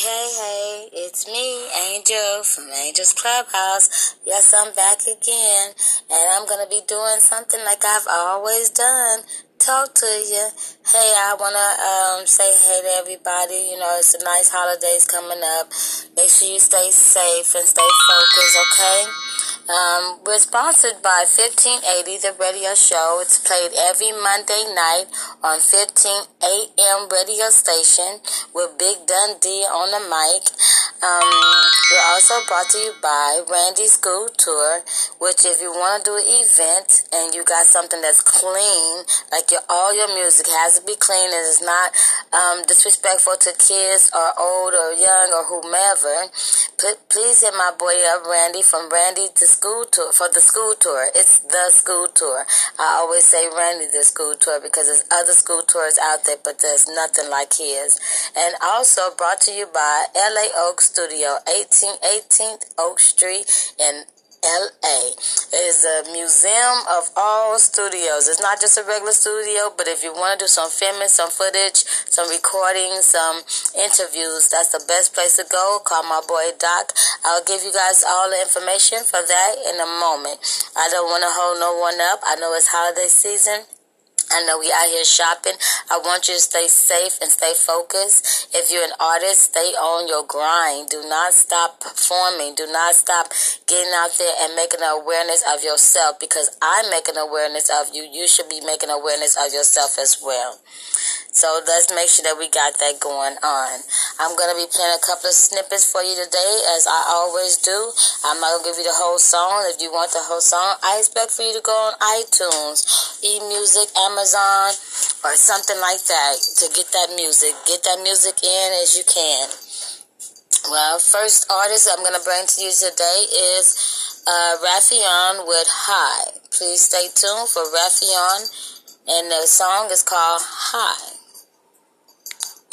hey, hey, it's me, Angel from Angel's Clubhouse. Yes, I'm back again, and I'm gonna be doing something like I've always done. Talk to you. Hey, I wanna um, say hey to everybody. You know, it's a nice holidays coming up. Make sure you stay safe and stay focused, okay? Um, we're sponsored by 1580, the radio show. It's played every Monday night on 15 AM radio station with Big Dundee on the mic. Um, we're also brought to you by Randy School Tour, which if you want to do an event and you got something that's clean, like your all your music has to be clean and it's not um, disrespectful to kids or old or young or whomever, please hit my boy up, Randy, from Randy to school tour for the school tour. It's the school tour. I always say Randy the school tour because there's other school tours out there, but there's nothing like his. And also brought to you by LA Oak Studio, 1818th Oak Street in LA. It is a museum of all studios. It's not just a regular studio, but if you want to do some filming, some footage, some recordings, some interviews, that's the best place to go. Call my boy Doc. I'll give you guys all the information for that in a moment. I don't want to hold no one up. I know it's holiday season. I know we out here shopping. I want you to stay safe and stay focused. If you're an artist, stay on your grind. Do not stop performing. Do not stop getting out there and making an awareness of yourself because I'm making awareness of you. You should be making awareness of yourself as well. So let's make sure that we got that going on. I'm going to be playing a couple of snippets for you today, as I always do. I'm not going to give you the whole song. If you want the whole song, I expect for you to go on iTunes, eMusic, Amazon, or something like that to get that music. Get that music in as you can. Well, first artist I'm going to bring to you today is uh, with High. Please stay tuned for Raffion, and the song is called High.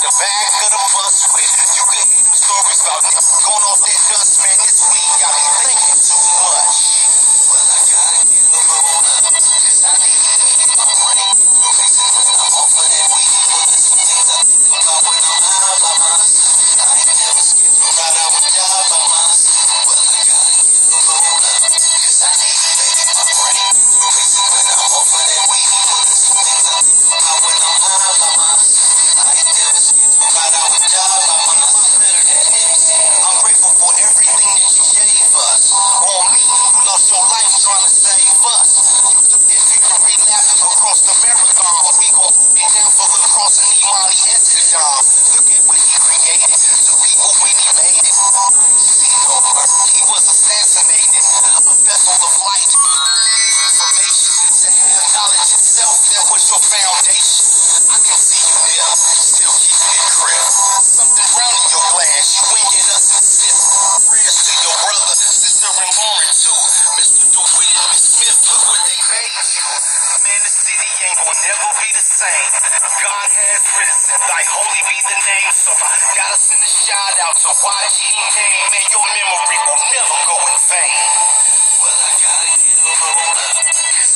in the back of the bus with. You can hear the stories about niggas going off their dust, man. This week I be thinking too much. Well, I gotta get over What's your foundation? I can see you there and still keeping it crisp. Something brown in your glass, you winking us and tip. Prayers to your brother, sister, and Lauren too. Mr. DeWitt and Miss Smith, look what they made you. Man, the city ain't gonna never be the same. God has risen, thy holy be the name. So I gotta send a shout out to why he came, man. your memory will never go in vain. Well, I gotta get a hold of.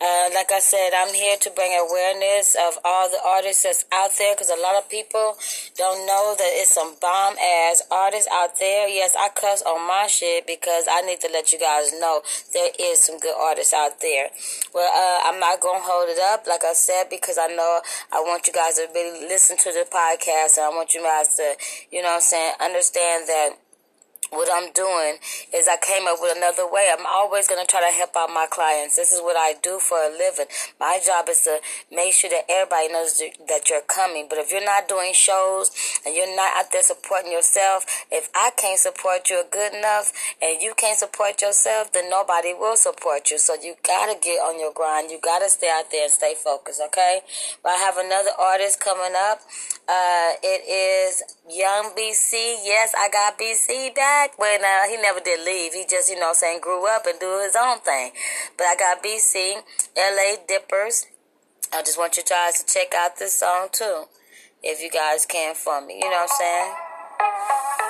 Uh, like I said, I'm here to bring awareness of all the artists that's out there because a lot of people don't know that it's some bomb ass artists out there. Yes, I cuss on my shit because I need to let you guys know there is some good artists out there. Well, uh, I'm not going to hold it up, like I said, because I know I want you guys to really listen to the podcast and I want you guys to, you know what I'm saying, understand that what I'm doing is I came up with another way. I'm always going to try to help out my clients. This is what I do for a living. My job is to make sure that everybody knows that you're coming. But if you're not doing shows and you're not out there supporting yourself, if I can't support you good enough and you can't support yourself, then nobody will support you. So you got to get on your grind. You got to stay out there and stay focused, okay? But I have another artist coming up. Uh, it is Young BC. Yes, I got BC back. But uh, now he never did leave. He just, you know, saying grew up and do his own thing. But I got BC, LA Dippers. I just want you guys to check out this song too. If you guys can for me. You know what I'm saying?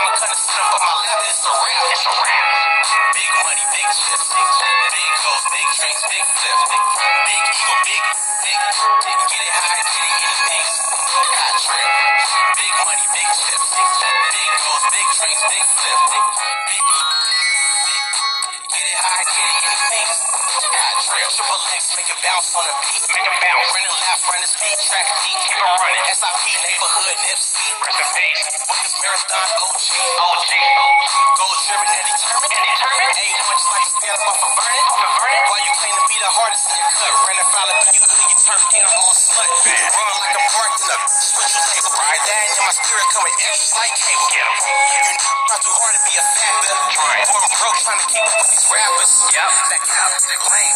things, big hoes, big drinks, big flips, big ego, big dick, big get it high, get it in big, got trip, big money, big chips, big hoes, big drinks, big real. Triple left, make it bounce on the beat. Make it bounce. Running left, running speed, track deep. Keep on running. SIP, neighborhood, Nipsey. Rest in peace. With this marathon, OG. OG. Go driven and determined. And determined. Ain't no just like stands off of burning. Diverted. Why you claim to be the hardest in the cut? Running foul of you, you turn in all slut. Run like a park in a switch. You say, right there, and my spirit coming extra like cable. Get him. You too hard to be a factor. Right. Born broke, trying to keep up with these rappers. Yep. That cop, that lane,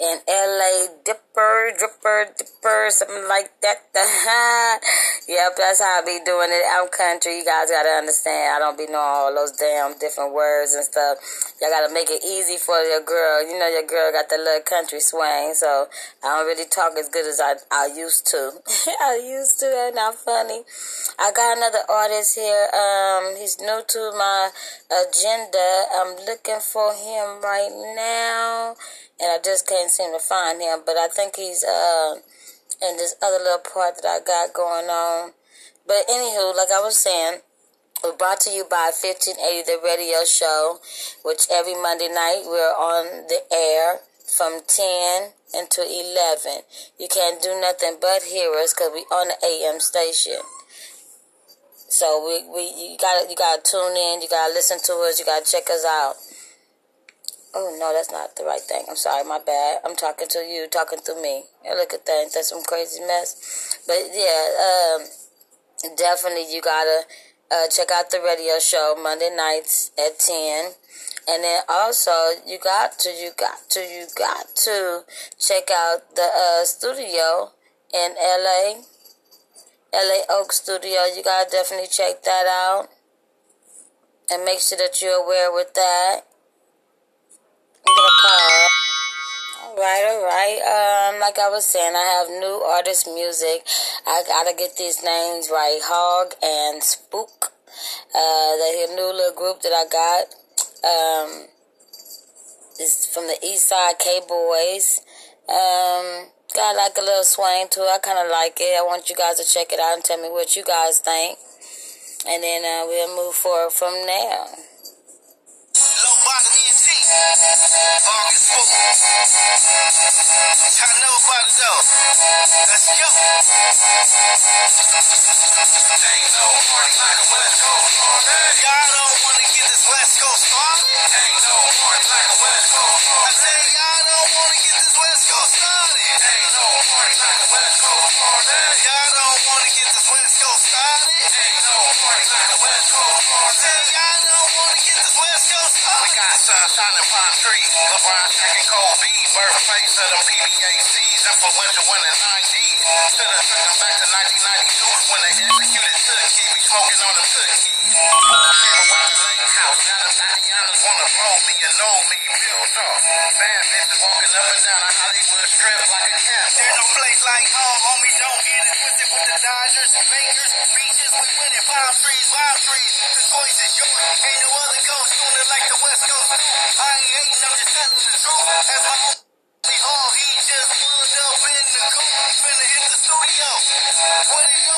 and LA Dipper, Dripper, Dipper, something like that. yep, that's how I be doing it. I'm country. You guys gotta understand. I don't be knowing all those damn different words and stuff. Y'all gotta make it easy for your girl. You know your girl got the little country swing, so I don't really talk as good as I, I used to. I used to, and not funny. I got another artist here. Um, he's new to my agenda. I'm looking for him right now and I just can't seem to find him. But I think he's uh, in this other little part that I got going on. But anywho, like I was saying, we're brought to you by 1580 The Radio Show, which every Monday night we're on the air from 10 until 11. You can't do nothing but hear us because we're on the AM station. So we, we you gotta you got to tune in. You got to listen to us. You got to check us out. Oh no, that's not the right thing. I'm sorry, my bad. I'm talking to you, talking to me. Look at that. That's some crazy mess. But yeah, um, definitely you gotta uh, check out the radio show Monday nights at ten. And then also you got to you got to you got to check out the uh, studio in LA. LA Oak Studio. You gotta definitely check that out. And make sure that you're aware with that. Alright, alright. Um, like I was saying, I have new artist music. I gotta get these names right. Hog and Spook. Uh, they're a new little group that I got. Um, it's from the East Side K Boys. Um, got like a little swing to it. I kind of like it. I want you guys to check it out and tell me what you guys think. And then uh, we'll move forward from there. August 4th. I know about it though. Let's go. Ain't. Ain't no party like a West Coast party. I say y'all don't want to get this PBACs, influential winning 90s. To the back to 1992 when they executed Tookie, we smoking on the Tookie. Came around the house, now the Tatianas wanna roll me and know me, built off. Bad bitches walking up and down a Hollywood strip like a camp. There's no place like home, homie, don't get it twisted with the Dodgers, Lakers, beaches, we winning palm trees, wild trees. The choice is yours, ain't no other ghost doing it like the West Coast. I ain't hating, I'm just telling the truth. As my What do? Y'all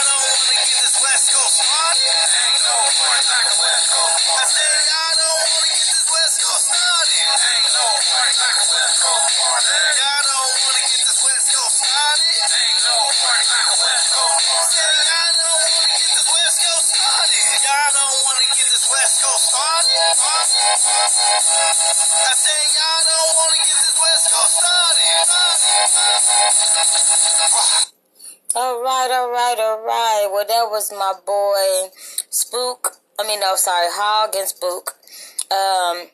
West Coast party. I y'all don't wanna get this West Coast. All right, all right, all right. Well, that was my boy Spook. I mean, no, sorry, Hog and Spook. Um,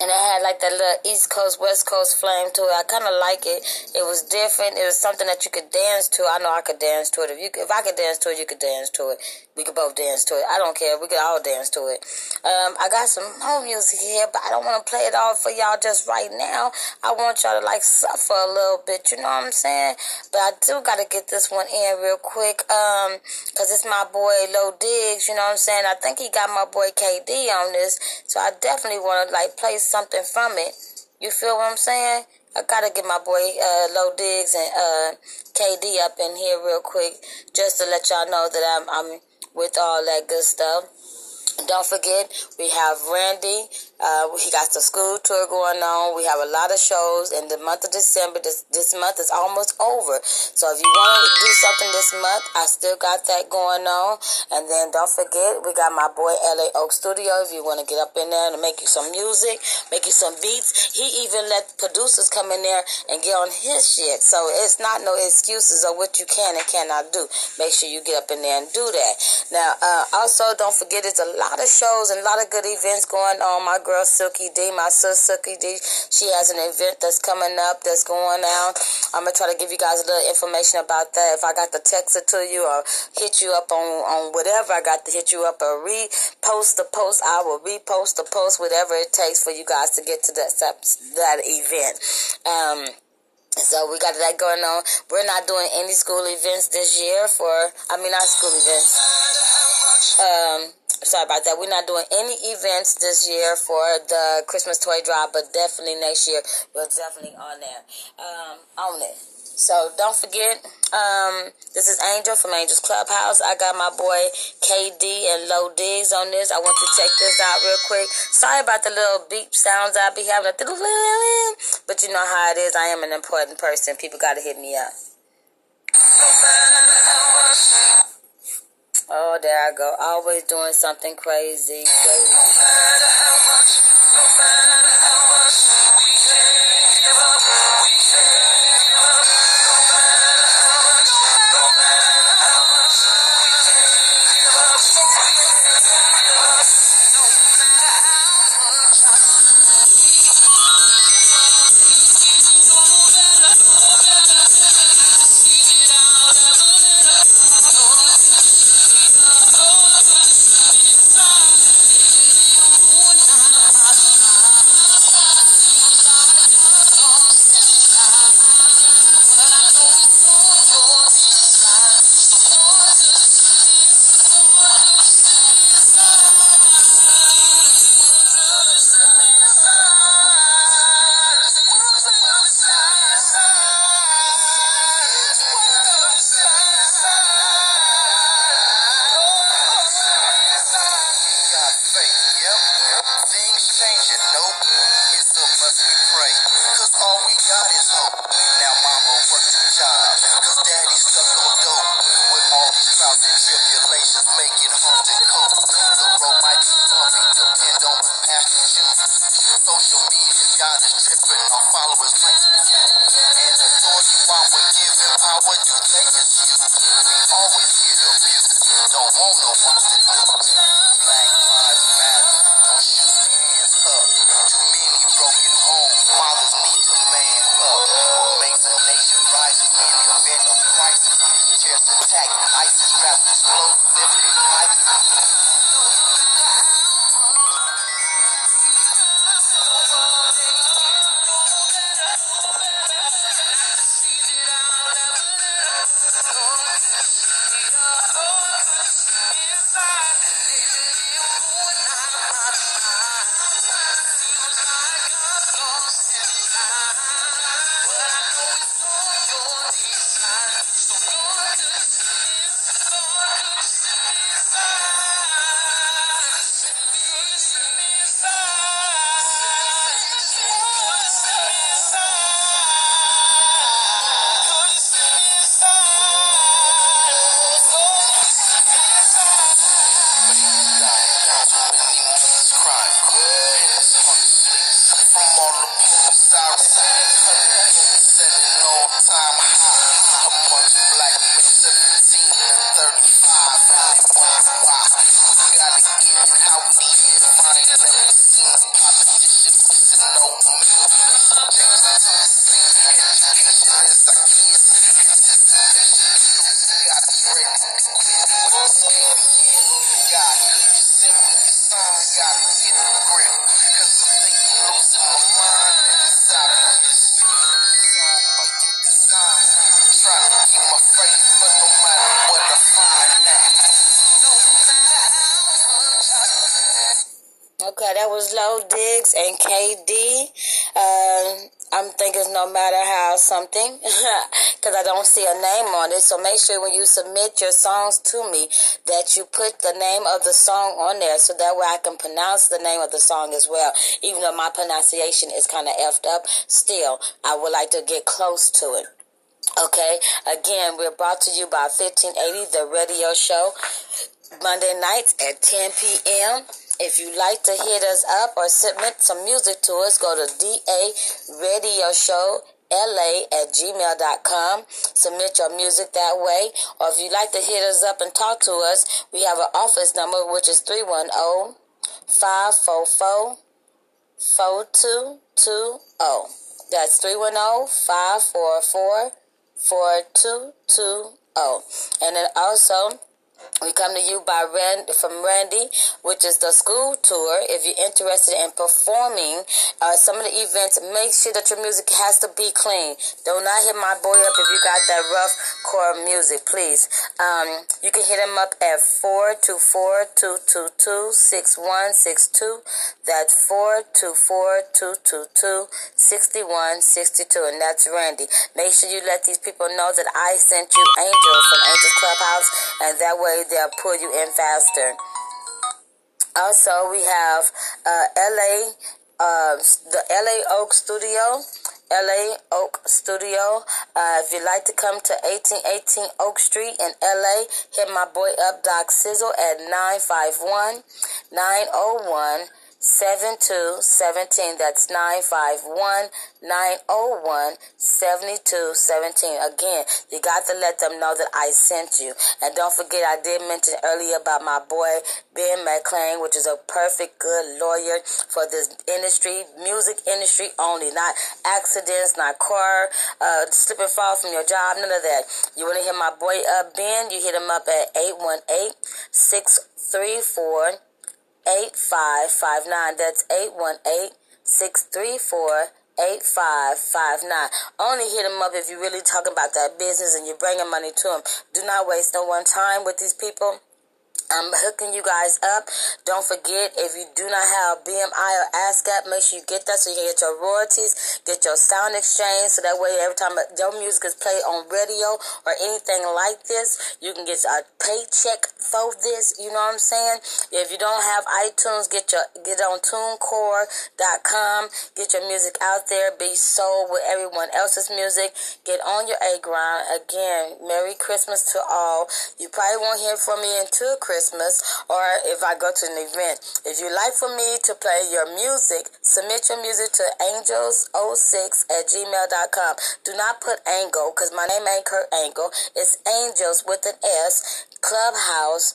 and it had like that little East Coast, West Coast flame to it. I kind of like it. It was different. It was something that you could dance to. I know I could dance to it. If you, if I could dance to it, you could dance to it. We could both dance to it. I don't care. We could all dance to it. Um, I got some home music here, but I don't want to play it all for y'all just right now. I want y'all to like suffer a little bit. You know what I'm saying? But I do got to get this one in real quick. Um, cause it's my boy Low Diggs. You know what I'm saying? I think he got my boy KD on this, so I definitely want to like play something from it. You feel what I'm saying? I gotta get my boy uh, Low Diggs and uh, KD up in here real quick, just to let y'all know that I'm I'm with all that good stuff. Don't forget, we have Randy. Uh, he got the school tour going on. We have a lot of shows in the month of December. This this month is almost over. So if you want to do something this month, I still got that going on. And then don't forget, we got my boy LA Oak Studio. If you want to get up in there and make you some music, make you some beats, he even let producers come in there and get on his shit. So it's not no excuses of what you can and cannot do. Make sure you get up in there and do that. Now, uh, also don't forget, it's a lot lot of shows and a lot of good events going on. My girl Silky D, my sister Silky D, she has an event that's coming up that's going on. I'm gonna try to give you guys a little information about that. If I got to text it to you or hit you up on on whatever I got to hit you up or repost the post, I will repost the post, whatever it takes for you guys to get to that that event. Um, so we got that going on. We're not doing any school events this year for, I mean, not school events. Um, sorry about that. We're not doing any events this year for the Christmas toy drive, but definitely next year we're definitely on there, um, on it. So don't forget, um, this is Angel from Angel's Clubhouse. I got my boy KD and Low Diggs on this. I want to check this out real quick. Sorry about the little beep sounds I be having, but you know how it is. I am an important person. People got to hit me up. Oh, there I go. Always doing something crazy. crazy. KD. Uh, I'm thinking no matter how something, because I don't see a name on it. So make sure when you submit your songs to me that you put the name of the song on there so that way I can pronounce the name of the song as well. Even though my pronunciation is kind of effed up, still, I would like to get close to it. Okay, again, we're brought to you by 1580, the radio show, Monday nights at 10 p.m. If you'd like to hit us up or submit some music to us, go to DA Radio Show la at gmail.com. Submit your music that way. Or if you'd like to hit us up and talk to us, we have an office number which is 310 544 4220. That's 310 544 4220. And then also, we come to you by Rand, from Randy, which is the school tour. If you're interested in performing uh, some of the events, make sure that your music has to be clean. Do not hit my boy up if you got that rough core music, please. Um, you can hit him up at 424-222-6162. That's 424-222-6162. And that's Randy. Make sure you let these people know that I sent you Angel from Angels Clubhouse. And that way they'll pull you in faster. Also, we have uh, LA, uh, the LA Oak Studio. LA Oak Studio. Uh, if you'd like to come to 1818 Oak Street in LA, hit my boy up, Doc Sizzle, at 951 901 7217. That's 951 901 7217. Again, you got to let them know that I sent you. And don't forget, I did mention earlier about my boy Ben McLane, which is a perfect good lawyer for this industry, music industry only, not accidents, not car, uh, slip and fall from your job, none of that. You want to hit my boy up, Ben? You hit him up at 818 634 8559. That's 818 634 8559. Only hit them up if you're really talking about that business and you're bringing money to them. Do not waste no one time with these people. I'm hooking you guys up. Don't forget, if you do not have BMI or ASCAP, make sure you get that so you can get your royalties, get your sound exchange, so that way every time your music is played on radio or anything like this, you can get a paycheck for this. You know what I'm saying? If you don't have iTunes, get your get on TuneCore.com, get your music out there, be sold with everyone else's music, get on your A ground. Again, Merry Christmas to all. You probably won't hear from me until Christmas. Christmas or if I go to an event. If you'd like for me to play your music, submit your music to angels06 at gmail.com. Do not put Angle because my name ain't Kurt Angle. It's angels with an S, clubhouse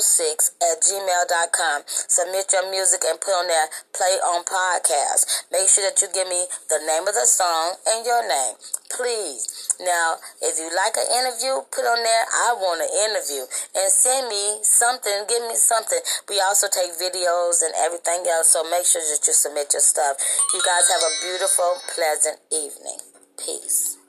06 at gmail.com. Submit your music and put on there play on podcast. Make sure that you give me the name of the song and your name. Please. Now, if you like an interview, put on there, I want an interview. And send me something, give me something. We also take videos and everything else, so make sure that you submit your stuff. You guys have a beautiful, pleasant evening. Peace.